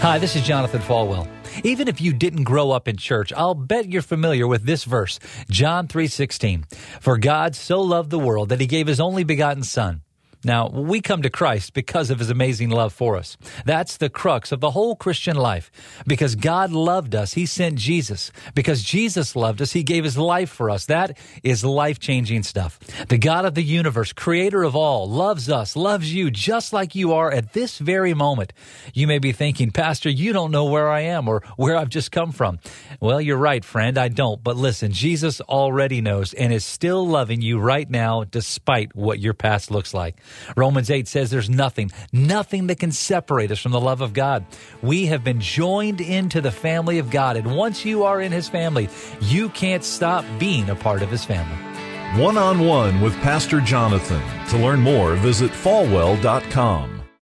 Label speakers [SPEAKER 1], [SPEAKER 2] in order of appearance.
[SPEAKER 1] Hi, this is Jonathan Falwell. Even if you didn't grow up in church, I'll bet you're familiar with this verse, John 3:16. For God so loved the world that he gave his only begotten son now, we come to Christ because of his amazing love for us. That's the crux of the whole Christian life. Because God loved us, he sent Jesus. Because Jesus loved us, he gave his life for us. That is life changing stuff. The God of the universe, creator of all, loves us, loves you just like you are at this very moment. You may be thinking, Pastor, you don't know where I am or where I've just come from. Well, you're right, friend. I don't. But listen, Jesus already knows and is still loving you right now despite what your past looks like. Romans 8 says there's nothing, nothing that can separate us from the love of God. We have been joined into the family of God. And once you are in his family, you can't stop being a part of his family.
[SPEAKER 2] One on one with Pastor Jonathan. To learn more, visit falwell.com.